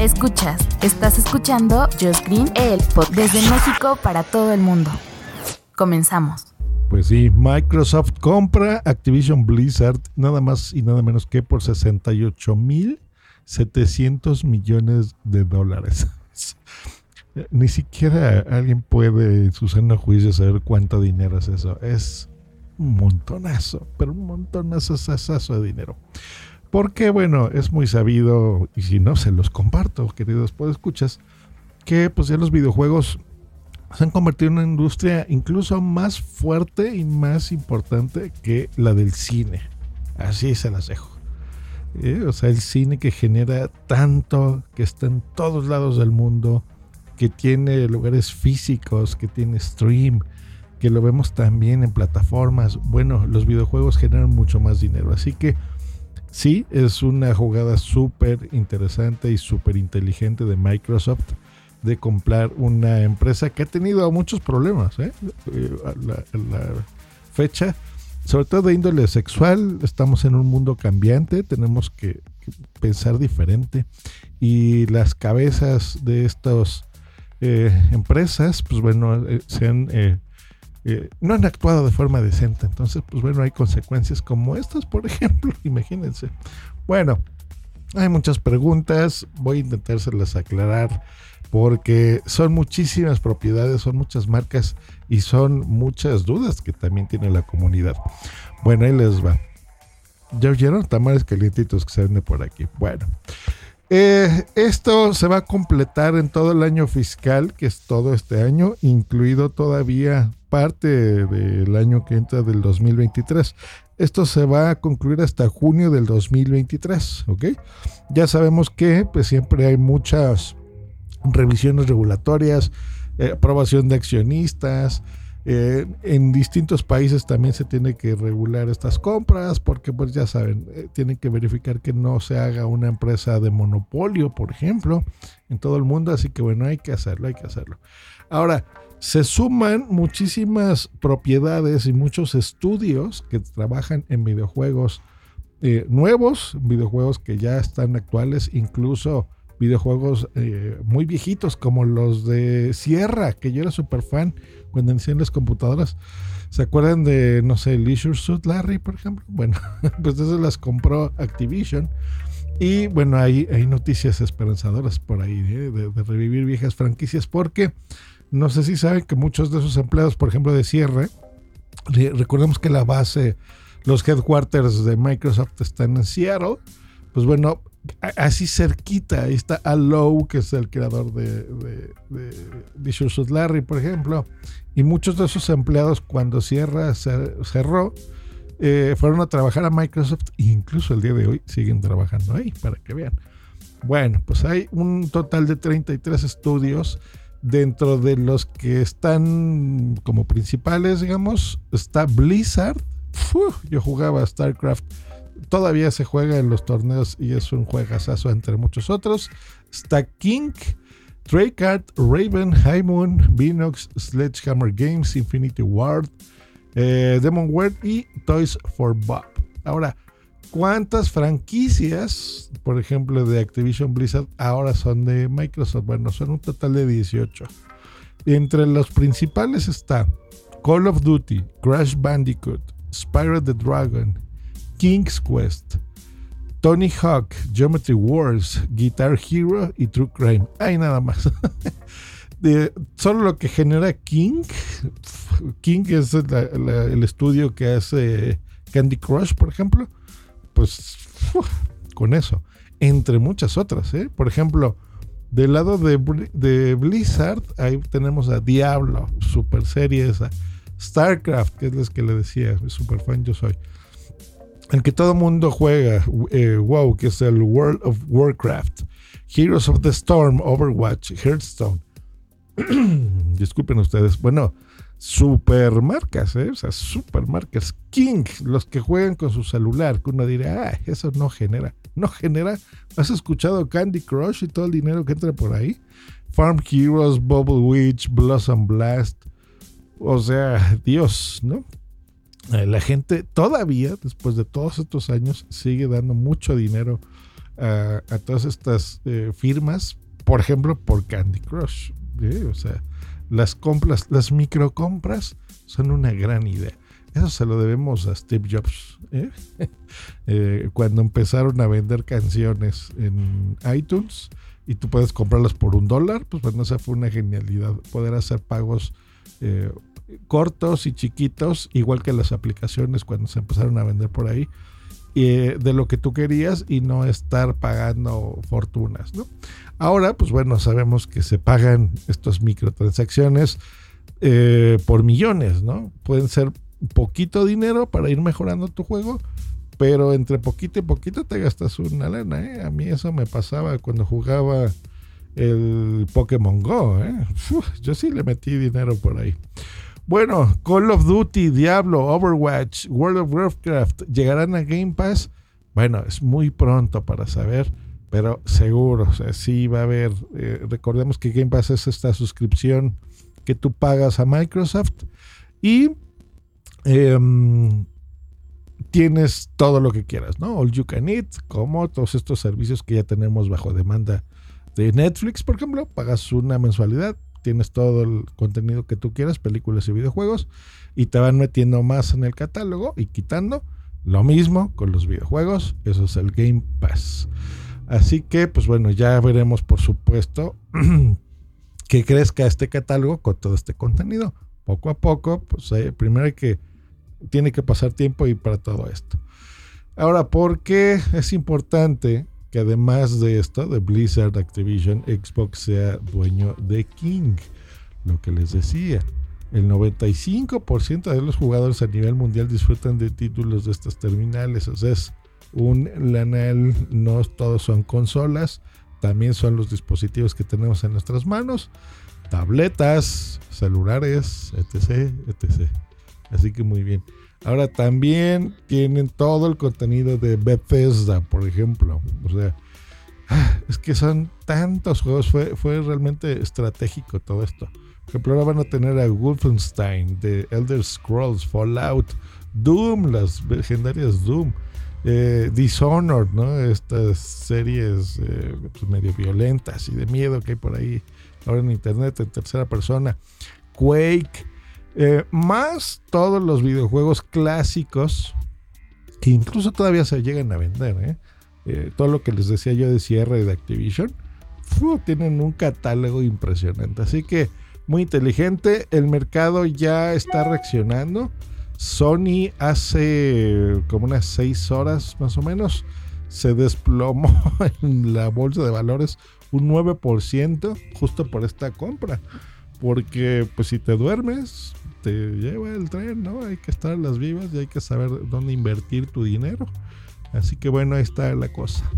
Escuchas, estás escuchando Just Green, el desde México para todo el mundo. Comenzamos. Pues sí, Microsoft compra Activision Blizzard nada más y nada menos que por 68 mil 700 millones de dólares. Ni siquiera alguien puede en su seno juicio saber cuánto dinero es eso. Es un montonazo, pero un montonazo de dinero. Porque, bueno, es muy sabido, y si no, se los comparto, queridos pues escuchas, que pues ya los videojuegos se han convertido en una industria incluso más fuerte y más importante que la del cine. Así se las dejo. Eh, o sea, el cine que genera tanto, que está en todos lados del mundo, que tiene lugares físicos, que tiene stream, que lo vemos también en plataformas. Bueno, los videojuegos generan mucho más dinero. Así que sí, es una jugada súper interesante y súper inteligente de Microsoft de comprar una empresa que ha tenido muchos problemas. ¿eh? eh la, fecha, sobre todo de índole sexual, estamos en un mundo cambiante, tenemos que, pensar diferente y las cabezas de estas eh, empresas, pues bueno, eh, se han, no han actuado de forma decente. Entonces, pues bueno, hay consecuencias como estas, por ejemplo, imagínense. Bueno, hay muchas preguntas, voy a intentárselas aclarar porque son muchísimas propiedades, son muchas marcas y son muchas dudas que también tiene la comunidad. Bueno, ahí les va. ¿Ya oyeron? Tamales calientitos que se venden por aquí. Bueno. Eh, esto se va a completar en todo el año fiscal, que es todo este año, incluido todavía parte del año que entra del 2023. Esto se va a concluir hasta junio del 2023, ¿ok? Ya sabemos que pues siempre hay muchas revisiones regulatorias, eh, aprobación de accionistas. Eh, en distintos países también se tiene que regular estas compras porque pues ya saben, eh, tienen que verificar que no se haga una empresa de monopolio, por ejemplo, en todo el mundo. Así que bueno, hay que hacerlo, hay que hacerlo. Ahora, se suman muchísimas propiedades y muchos estudios que trabajan en videojuegos nuevos, videojuegos que ya están actuales, incluso videojuegos eh, muy viejitos como los de Sierra, que yo era súper fan cuando inicié las computadoras. ¿Se acuerdan de, no sé, Leisure Suit Larry, por ejemplo? Bueno, pues eso las compró Activision. Y bueno, hay, hay noticias esperanzadoras por ahí ¿eh? de, revivir viejas franquicias, porque no sé si saben que muchos de esos empleados, por ejemplo, de Sierra, recordemos que la base, los headquarters de Microsoft están en Seattle. Pues bueno, así cerquita, ahí está Allow, que es el creador de, de, Larry, por ejemplo. Y muchos de esos empleados, cuando cierra, cerró, eh, fueron a trabajar a Microsoft e incluso el día de hoy siguen trabajando ahí, para que vean. Bueno, pues hay un total de 33 estudios. Dentro de los que están como principales, digamos, está Blizzard. yo jugaba StarCraft todavía se juega en los torneos y es un juegazazo entre muchos otros. Está King, Treycard, Raven, High Moon, Vinox, Sledgehammer Games, Infinity Ward, eh, Demonware y Toys for Bob. Ahora, ¿cuántas franquicias, por ejemplo, de Activision Blizzard ahora son de Microsoft? Bueno, son un total de 18. Entre los principales está Call of Duty, Crash Bandicoot, Spyro the Dragon, King's Quest, Tony Hawk, Geometry Wars, Guitar Hero y True Crime. Hay nada más. solo lo que genera King. King es el estudio que hace Candy Crush, por ejemplo. Pues con eso. Entre muchas otras. ¿eh? Por ejemplo, del lado de, Blizzard, ahí tenemos a Diablo, super serie esa. StarCraft, que es la que le decía, super fan yo soy el que todo mundo juega, eh, WoW, que es el World of Warcraft. Heroes of the Storm, Overwatch, Hearthstone. Disculpen ustedes. Bueno, supermarcas, ¿eh? o sea, supermarcas. King, los que juegan con su celular, que uno dirá, ah, eso no genera. No genera. ¿Has escuchado Candy Crush y todo el dinero que entra por ahí? Farm Heroes, Bubble Witch, Blossom Blast. O sea, Dios, ¿no? Eh, la gente todavía, después de todos estos años, sigue dando mucho dinero a, todas estas eh, firmas, por ejemplo, por Candy Crush. ¿eh? O sea, las compras, las microcompras son una gran idea. Eso se lo debemos a Steve Jobs. cuando empezaron a vender canciones en iTunes y tú puedes comprarlas por un dólar, pues bueno, esa fue una genialidad. Poder hacer pagos cortos y chiquitos, igual que las aplicaciones cuando se empezaron a vender por ahí, eh, de lo que tú querías y no estar pagando fortunas. ¿no? Ahora, pues bueno, sabemos que se pagan estas microtransacciones eh, por millones, ¿no? Pueden ser poquito dinero para ir mejorando tu juego, pero entre poquito y poquito te gastas una lana. ¿eh? A mí eso me pasaba cuando jugaba el Pokémon Go. yo sí le metí dinero por ahí. Bueno, Call of Duty, Diablo, Overwatch, World of Warcraft llegarán a Game Pass. Bueno, es muy pronto para saber, pero seguro, o sea, sí va a haber. Eh, recordemos que Game Pass es esta suscripción que tú pagas a Microsoft y em, tienes todo lo que quieras, ¿no? All you can eat, como todos estos servicios que ya tenemos bajo demanda de Netflix, por ejemplo, pagas una mensualidad, tienes todo el contenido que tú quieras, películas y videojuegos, y te van metiendo más en el catálogo y quitando. Lo mismo con los videojuegos, eso es el Game Pass. Así que, pues bueno, ya veremos, por supuesto, que crezca este catálogo con todo este contenido. Poco a poco, pues eh, primero hay que, tiene que pasar tiempo y para todo esto. Ahora, ¿por qué es importante que además de esto, de Blizzard Activision, Xbox sea dueño de King. Lo que les decía, el 95% de los jugadores a nivel mundial disfrutan de títulos de estas terminales. Es un lanal, no todos son consolas, también son los dispositivos que tenemos en nuestras manos, tabletas, celulares, etc, etc. Así que muy bien. Ahora también tienen todo el contenido de Bethesda, por ejemplo. O sea, ah, es que son tantos juegos. Fue, fue realmente estratégico todo esto. Por ejemplo, ahora van a tener a Wolfenstein, The Elder Scrolls, Fallout, Doom, las legendarias Doom, eh, Dishonored, ¿no? Estas series eh, pues, medio violentas y de miedo que hay por ahí ahora en internet en tercera persona. Quake. Eh, más todos los videojuegos clásicos que incluso todavía se llegan a vender. ¿eh? Eh, todo lo que les decía yo de cierre de Activision, tienen un catálogo impresionante. Así que muy inteligente, el mercado ya está reaccionando. Sony hace como unas 6 horas más o menos se desplomó en la bolsa de valores un 9% justo por esta compra. Porque pues si te duermes, te lleva el tren, ¿no? Hay que estar en las vivas y hay que saber dónde invertir tu dinero. Así que bueno, ahí está la cosa.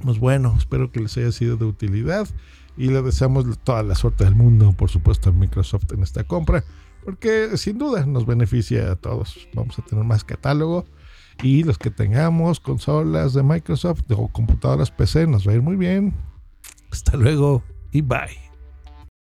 Pues bueno, espero que les haya sido de utilidad y le deseamos toda la suerte del mundo, por supuesto, a Microsoft en esta compra, porque sin duda nos beneficia a todos. Vamos a tener más catálogo y los que tengamos consolas de Microsoft o computadoras PC nos va a ir muy bien. Hasta luego y bye.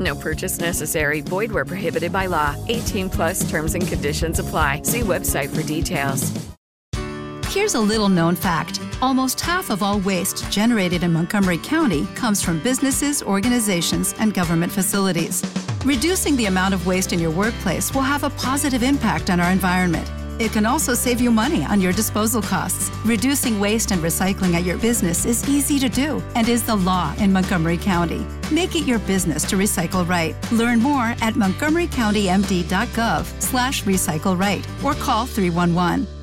No purchase necessary. Void where prohibited by law. 18 plus terms and conditions apply. See website for details. Here's a little known fact almost half of all waste generated in Montgomery County comes from businesses, organizations, and government facilities. Reducing the amount of waste in your workplace will have a positive impact on our environment. It can also save you money on your disposal costs. Reducing waste and recycling at your business is easy to do and is the law in Montgomery County. Make it your business to recycle right. Learn more at montgomerycountymd.gov slash recycle right or call 311.